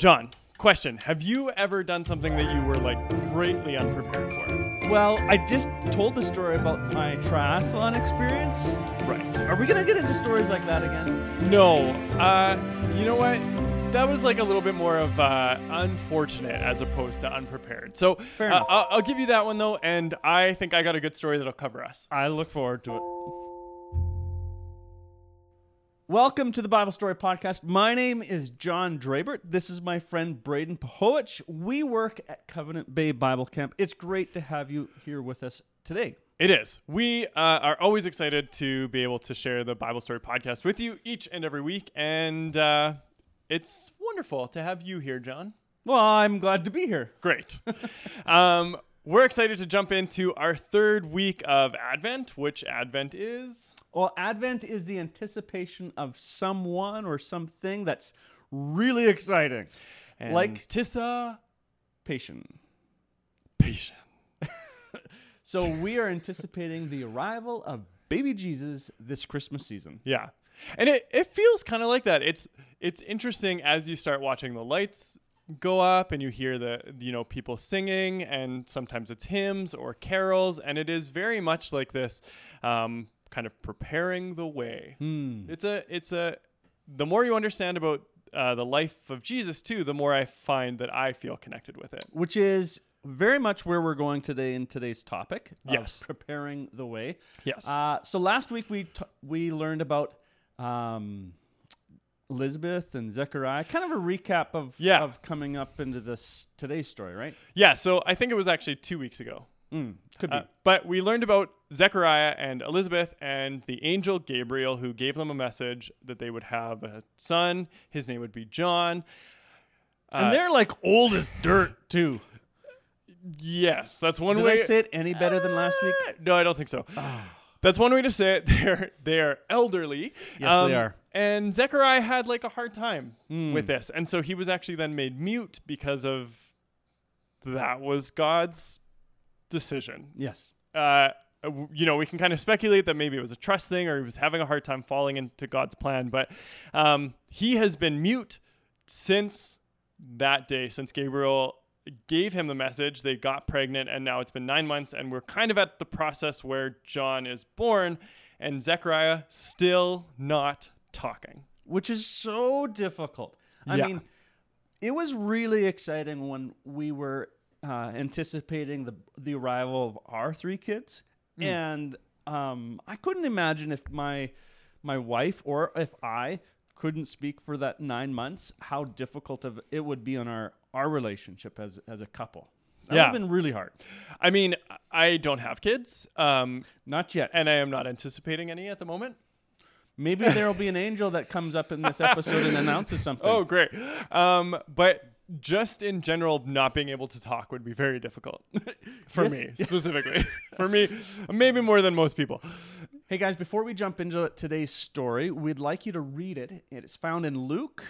John, question: Have you ever done something that you were like greatly unprepared for? Well, I just told the story about my triathlon experience. Right. Are we gonna get into stories like that again? No. Uh, you know what? That was like a little bit more of uh, unfortunate as opposed to unprepared. So Fair uh. I'll, I'll give you that one though, and I think I got a good story that'll cover us. I look forward to it. Welcome to the Bible Story Podcast. My name is John Drabert. This is my friend Braden Pahowich. We work at Covenant Bay Bible Camp. It's great to have you here with us today. It is. We uh, are always excited to be able to share the Bible Story podcast with you each and every week, and uh, it's wonderful to have you here, John. Well, I'm glad to be here. Great. um, we're excited to jump into our third week of Advent, which Advent is. Well, Advent is the anticipation of someone or something that's really exciting. Like- Tissa Patient. Patient. So we are anticipating the arrival of baby Jesus this Christmas season. Yeah. And it, it feels kind of like that. It's it's interesting as you start watching the lights go up and you hear the you know people singing and sometimes it's hymns or carols and it is very much like this um, kind of preparing the way. It's a it's a the more you understand about uh, the life of Jesus too, the more I find that I feel connected with it. which is very much where we're going today in today's topic. of Yes. preparing the way. Yes. Uh, so last week we t- we learned about um, Elizabeth and Zechariah. Kind of a recap of Yeah. of coming up into this today's story, right? yeah. So I think it was actually two weeks ago. Mm, could be. Uh, but we learned about Zechariah and Elizabeth and the angel Gabriel who gave them a message that they would have a son. His name would be John. and they're like old as dirt too. Yes, that's one Did way. I say it any better than last week? Uh, No, I don't think so. That's one way to say it. They're they're elderly. Um, Yes, they are. And Zechariah had like a hard time Hmm. with this, and so he was actually then made mute because of that was God's decision. Yes. uh, you know, we can kind of speculate that maybe it was a trust thing or he was having a hard time falling into God's plan. But um, he has been mute since that day, since Gabriel gave him the message. They got pregnant, and now it's been nine months, and we're kind of at the process where John is born, and Zechariah still not talking. which is so difficult. I Yeah. mean, it was really exciting when we were uh, anticipating the the arrival of our three kids, Hmm. and um, I couldn't imagine if my my wife or if I couldn't speak for that nine months, how difficult of it would be on our our relationship as as a couple. That would Yeah. have been really hard. I mean, I don't have kids, um, Not yet. and I am not anticipating any at the moment. Maybe there will be an angel that comes up in this episode and announces something. Oh, great. Um, but just in general, not being able to talk would be very difficult for Yes. me specifically. for me, maybe more than most people. Hey guys, before we jump into today's story, we'd like you to read it. It is found in Luke.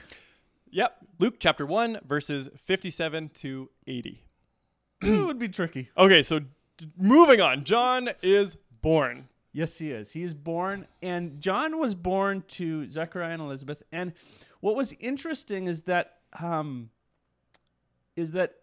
Yep. Luke chapter 1, verses 57 to 80. it would be tricky. Okay, so d- moving on. John is born. Yes, he is. He is born, and John was born to Zechariah and Elizabeth. And what was interesting is that um, is that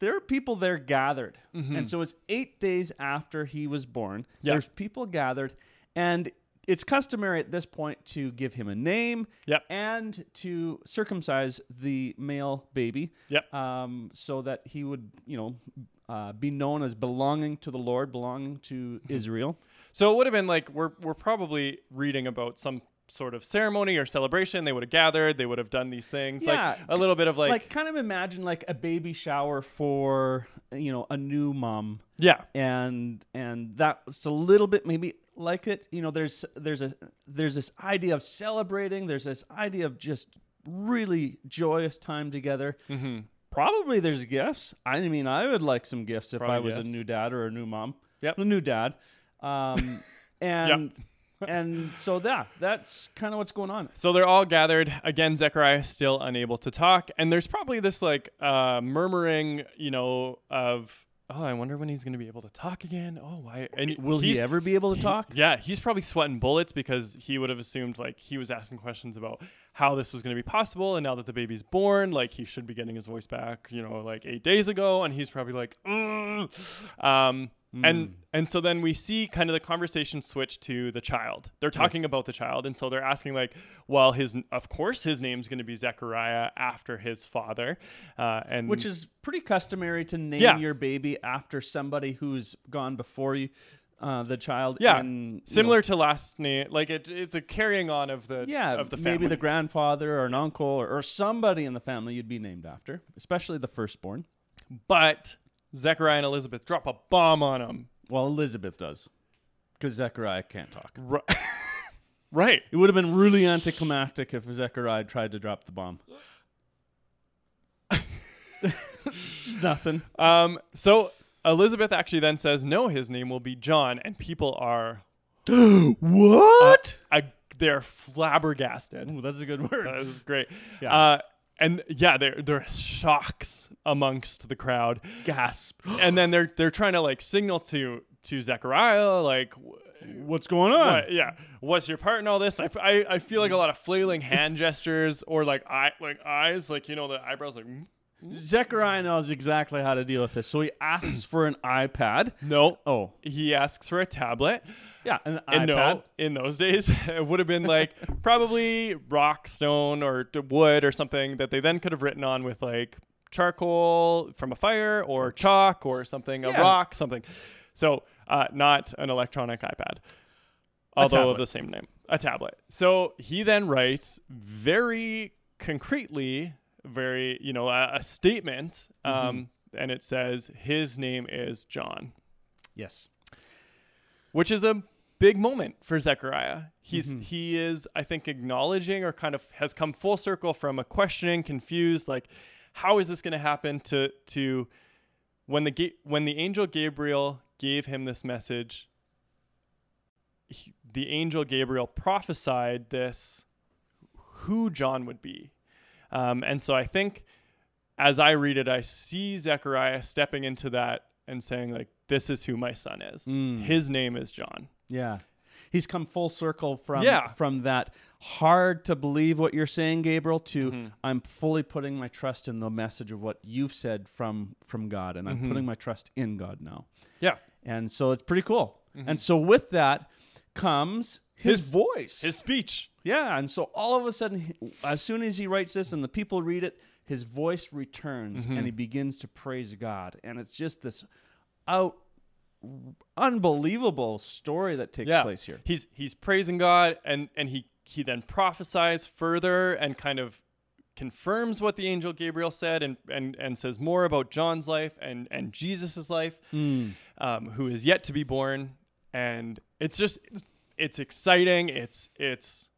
there are people there gathered, and so it's eight days after he was born. Yeah. There's people gathered, and it's customary at this point to give him a name Yep. and to circumcise the male baby. Yep. um, so that he would, you know, uh, be known as belonging to the Lord, belonging to Israel. So it would have been like we're we're probably reading about some sort of ceremony or celebration. They would have gathered. They would have done these things. Yeah, like a little bit of like, Like, kind of imagine like a baby shower for you know a new mom, yeah, and and that's a little bit maybe like it. You know, there's there's a there's this idea of celebrating. There's this idea of just really joyous time together. Mm-hmm. Probably there's gifts. I mean, I would like some gifts if I was gifts. a new dad or a new mom. Yep. a new dad. Um, and and so that that's kind of what's going on. So they're all gathered. Again, Zechariah still unable to talk. And there's probably this like uh, murmuring, you know, of oh, I wonder when he's going to be able to talk again. Oh, why? And Will he ever be able to talk? yeah, he's probably sweating bullets because he would have assumed like he was asking questions about how this was going to be possible, and now that the baby's born, like he should be getting his voice back, you know, like eight days ago, and he's probably like, "Mm." um, Hmm. and and so then we see kind of the conversation switch to the child. They're talking about the child, and so they're asking like, well, his of course his name's going to be Zechariah after his father, uh, and Which is pretty customary to name Yeah. your baby after somebody who's gone before you, uh, the child. yeah, you similar know, to last name, like it, it's a carrying on of the yeah, of the family. maybe the grandfather or an uncle or, or somebody in the family you'd be named after, especially the firstborn. But Zechariah and Elizabeth drop a bomb on him. Well, Elizabeth does, because Zechariah can't talk. Right. right. It would have been really anticlimactic if Zechariah tried to drop the bomb. Nothing. Um, so Elizabeth actually then says, no, his name will be John. And people are, what? uh, they're flabbergasted. Ooh, that's a good word. That is great. Yeah. Uh, and yeah, there there are shocks amongst the crowd, Gasp. and then they're they're trying to like signal to to Zechariah like, What's going on? what, yeah, what's your part in all this? I, I, I feel like a lot of flailing hand gestures or like eye like eyes like you know the eyebrows like mm, Zechariah knows exactly how to deal with this, so he asks for an iPad. no. Oh, He asks for a tablet. yeah, an And iPad. no, in those days, it would have been like probably rock, stone, or wood or something that they then could have written on with like charcoal from a fire or chalk or something, a rock, something. So, uh, not an electronic iPad, although of the same name, a tablet. So he then writes very concretely, very, you know, a, a statement. Um, And it says, his name is John Yes. which is a big moment for Zechariah. He's Mm-hmm. he is I think acknowledging or kind of has come full circle from a questioning, confused, like how is this going to happen to to when the ga- when the angel Gabriel gave him this message. He, the angel Gabriel prophesied this who John would be, um, and so I think as I read it, I see Zechariah stepping into that and saying like, "This is who my son is. Mm. His name is John." Yeah. He's come full circle from Yeah. from that hard to believe what you're saying, Gabriel, to Mm-hmm. I'm fully putting my trust in the message of what you've said from from God, and I'm Mm-hmm. putting my trust in God now. Yeah, And so it's pretty cool. And so with that comes his, His- voice. his speech. yeah, and so all of a sudden, as soon as he writes this and the people read it, his voice returns and he begins to praise God, and it's just this out unbelievable story that takes Yeah, place here. He's he's praising God, and and he he then prophesies further and kind of confirms what the angel Gabriel said, and and and says more about John's life and and Jesus's life, Hmm. um, who is yet to be born, and it's just it's exciting. It's it's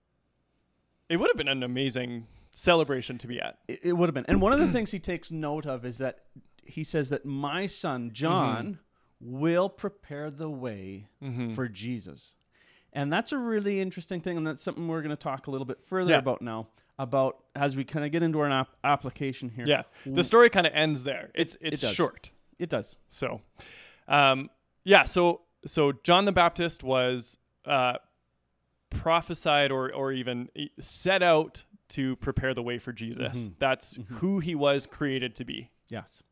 it would have been an amazing celebration to be at. It, it would have been. And one of the things he takes note of is that he says that my son John will prepare the way for Jesus. And that's a really interesting thing, and that's something we're going to talk a little bit further Yeah. about now. About as we kind of get into our ap- application here. Yeah, the story kind of ends there. It's it's does. short. it does. So, um, yeah. So so John the Baptist was uh, prophesied or or even set out to prepare the way for Jesus. That's who he was created to be. Yes.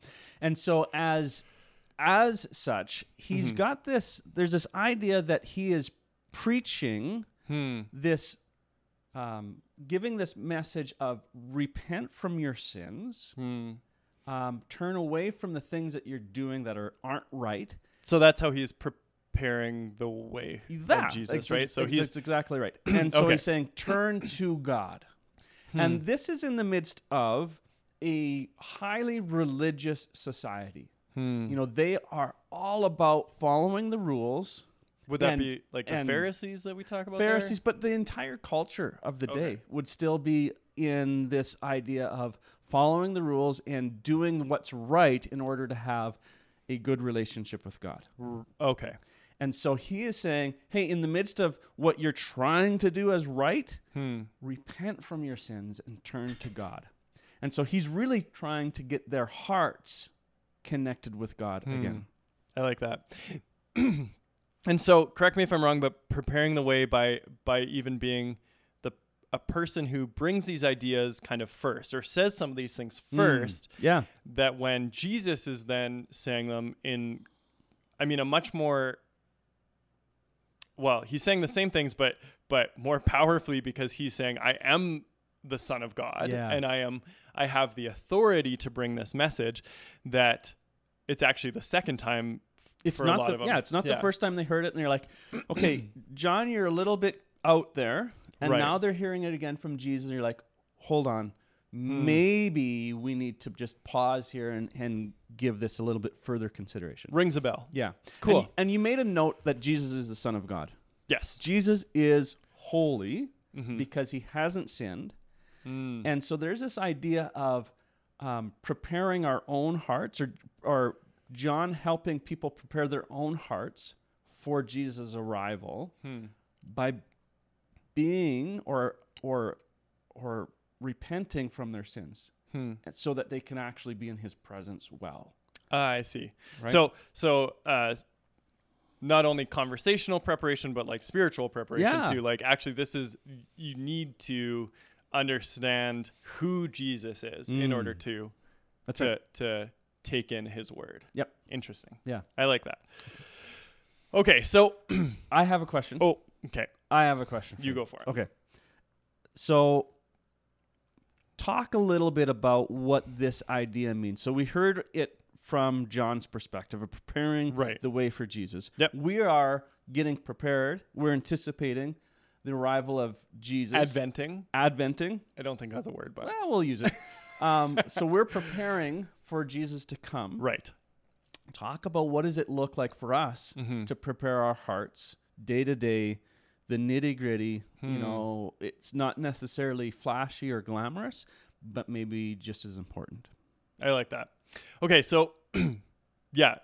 And so as as such, he's got this there's this idea that he is preaching Hmm. this um, giving this message of repent from your sins, Hmm. um, turn away from the things that you're doing that are aren't right. So that's how he's the way That of Jesus, ex- right? So ex- he's that's exactly right. And so Okay. he's saying, turn to God. Hmm. And this is in the midst of a highly religious society. Hmm. You know, they are all about following the rules. would that and- be like the Pharisees that we talk about? Pharisees, but the entire culture of the Okay. day would still be in this idea of following the rules and doing what's right in order to have a good relationship with God. there? Okay. And so he is saying, hey, in the midst of what you're trying to do as right, Hmm. repent from your sins and turn to God. And so he's really trying to get their hearts connected with God again. I like that. and so, correct me if I'm wrong, but preparing the way by by even being the a person who brings these ideas kind of first or says some of these things first Yeah. that when Jesus is then saying them in I mean a much more well, he's saying the same things but but more powerfully because he's saying I am the son of God Yeah. and I am I have the authority to bring this message that it's actually the second time It's for a not lot the yeah, it's not the first time they heard it and they're like, "Okay, John, you're a little bit out there." And Right. now they're hearing it again from Jesus and you're like, "Hold on. Hmm. Maybe we need to just pause here and, and give this a little bit further consideration." rings a bell. Yeah. Cool. And, and you made a note that Jesus is the son of God. Yes. Jesus is holy Mhm. because he hasn't sinned. Mm. And so there's this idea of um, preparing our own hearts, or or John helping people prepare their own hearts for Jesus' arrival Hmm. by being or or or repenting from their sins, Hmm. so that they can actually be in His presence well. Ah, I see. Right? So so uh not only conversational preparation but like spiritual preparation Yeah. too. Like actually this is you need to understand who Jesus is in Mm. order to That's to right. to take in his word. Yep. Interesting. Yeah. I like that. Okay, so I have a question. oh, okay. I have a question. for You go for it. Okay. So, talk a little bit about what this idea means. So, we heard it from John's perspective of preparing Right. the way for Jesus. Yep. We are getting prepared. We're anticipating the arrival of Jesus. Adventing. Adventing. I don't think that's a word, but Well, we'll use it. um, so, we're preparing for Jesus to come. right. Talk about what does it look like for us Mhm. to prepare our hearts day to day, the nitty gritty. You Hmm. know, it's not necessarily flashy or glamorous, but maybe just as important. I like that. Okay, so yeah,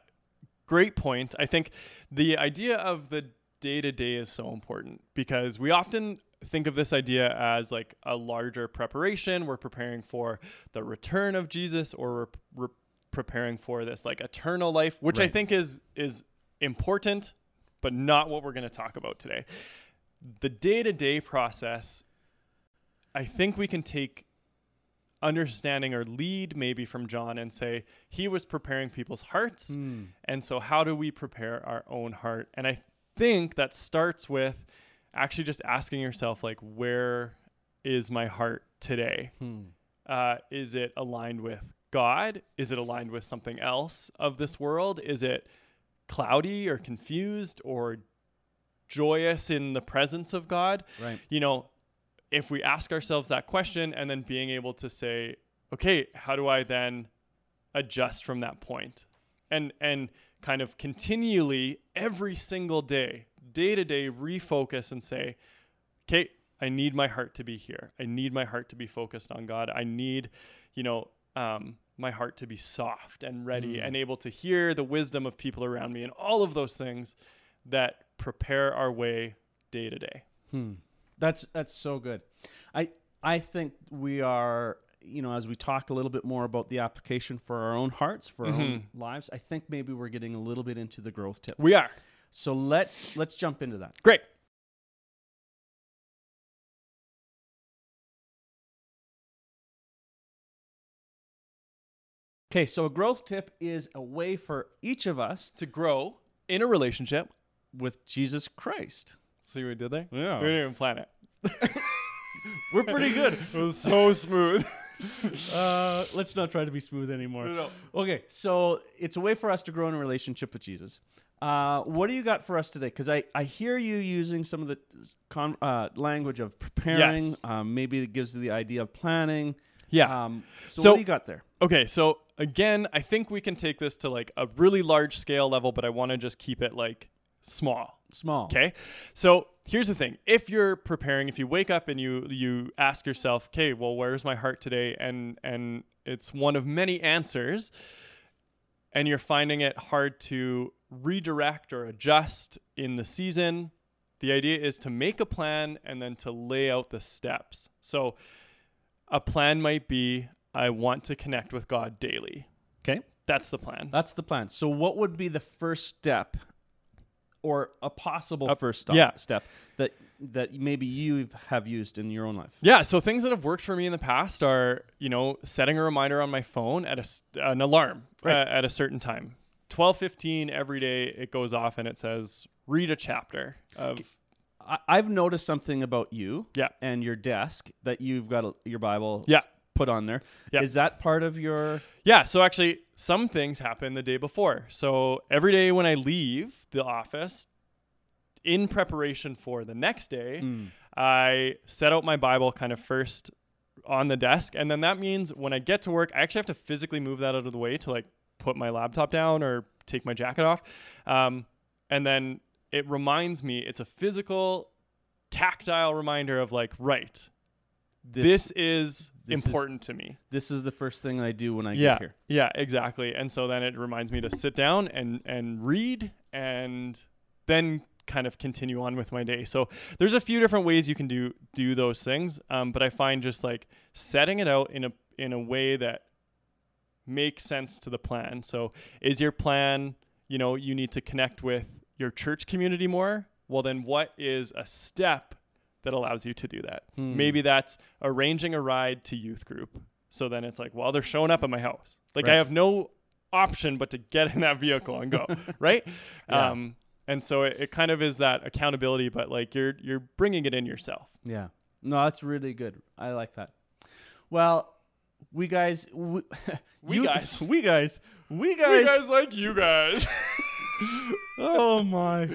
great point. I think the idea of the day to day is so important because we often think of this idea as like a larger preparation. We're preparing for the return of Jesus or we're, we're preparing for this like eternal life, which I think is is important, but not what we're going to talk about today. The day to day process, I think we can take understanding or lead maybe from John and say he was preparing people's hearts. And so, how do we prepare our own heart? And I think that starts with actually just asking yourself, like, where is my heart today? Uh, is it aligned with God? Is it aligned with something else of this world? Is it cloudy or confused or joyous in the presence of God? Right. you know, if we ask ourselves that question and then being able to say, okay, how do I then adjust from that point? And and kind of continually every single day, day to day refocus and say, okay, I need my heart to be here. I need my heart to be focused on God. I need, you know, um, my heart to be soft and ready and able to hear the wisdom of people around me and all of those things that prepare our way day to day. Hmm. That's that's so good. I I think we are you know as we talk a little bit more about the application for our own hearts for our own mm-hmm. lives. I think maybe we're getting a little bit into the growth tip. We are. So let's let's jump into that. Great. Okay, so a growth tip is a way for each of us To grow in a relationship. With Jesus Christ. See what we did there? Yeah. We didn't even plan it. We're pretty good. It was so smooth. Uh, let's not try to be smooth anymore. No, Okay, so it's a way for us to grow in a relationship with Jesus. Uh, what do you got for us today? Because I, I hear you using some of the con- uh, language of preparing. Yes. Um, maybe it gives you the idea of planning. Yeah. Um, so, So- what do you got there? Okay, so again, I think we can take this to like a really large scale level, but I want to just keep it like small. Small. Okay. So here's the thing. If you're preparing, if you wake up and you you ask yourself, okay, well, where's my heart today? And and it's one of many answers, and you're finding it hard to redirect or adjust in the season, the idea is to make a plan and then to lay out the steps. So a plan might be I want to connect with God daily. Okay. That's the plan. That's the plan. So, what would be the first step, or a possible Uh, first stop, yeah. step that that maybe you have used in your own life? Yeah, so things that have worked for me in the past are, you know, setting a reminder on my phone at a, an alarm Right. uh, at a certain time. 12:15 every day it goes off and it says read a chapter of I, I've noticed something about you, Yeah. and your desk that you've got a, your Bible, Yeah. Put on there. Is Yeah. that part of your? Yeah, so actually some things happen the day before. So every day when I leave the office in preparation for the next day, Mm. I set out my Bible kind of first on the desk. And then that means when I get to work, I actually have to physically move that out of the way to like put my laptop down or take my jacket off. Um, and then it reminds me, it's a physical, tactile reminder of like, right, this, is this is- important to me. this is the first thing I do when I Yeah, get here. yeah, exactly. And so then it reminds me to sit down and and read and then kind of continue on with my day. So there's a few different ways you can do do those things, um, but I find just like setting it out in a in a way that makes sense to the plan. So is your plan, you know, you need to connect with your church community more? Well, then what is a step that allows you to do that? Hmm. Maybe that's arranging a ride to youth group. So then it's like, well, they're showing up at my house. Like I have no option but to get in that vehicle and go, right? Yeah. Um, and so it, it kind of is that accountability, but like you're you're bringing it in yourself. Yeah. No, that's really good. I like that. Well, we guys, we, We you- guys. we guys, we guys. like you guys. oh my!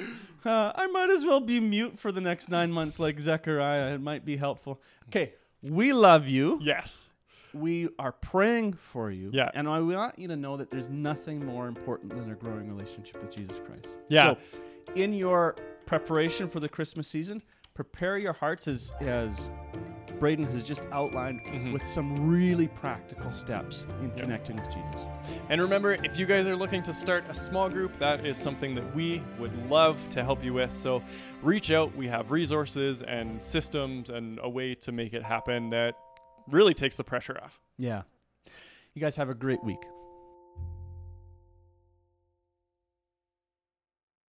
Uh, I might as well be mute for the next nine months, like Zechariah. It might be helpful. Okay, we love you. yes. We are praying for you. Yeah. And I want you to know that there's nothing more important than a growing relationship with Jesus Christ. Yeah. So, in your preparation for the Christmas season, prepare your hearts as as Braden has just outlined Mhm. with some really practical steps in Yeah. connecting with Jesus. And remember, if you guys are looking to start a small group, that is something that we would love to help you with. So reach out. We have resources and systems and a way to make it happen that really takes the pressure off. Yeah. You guys have a great week.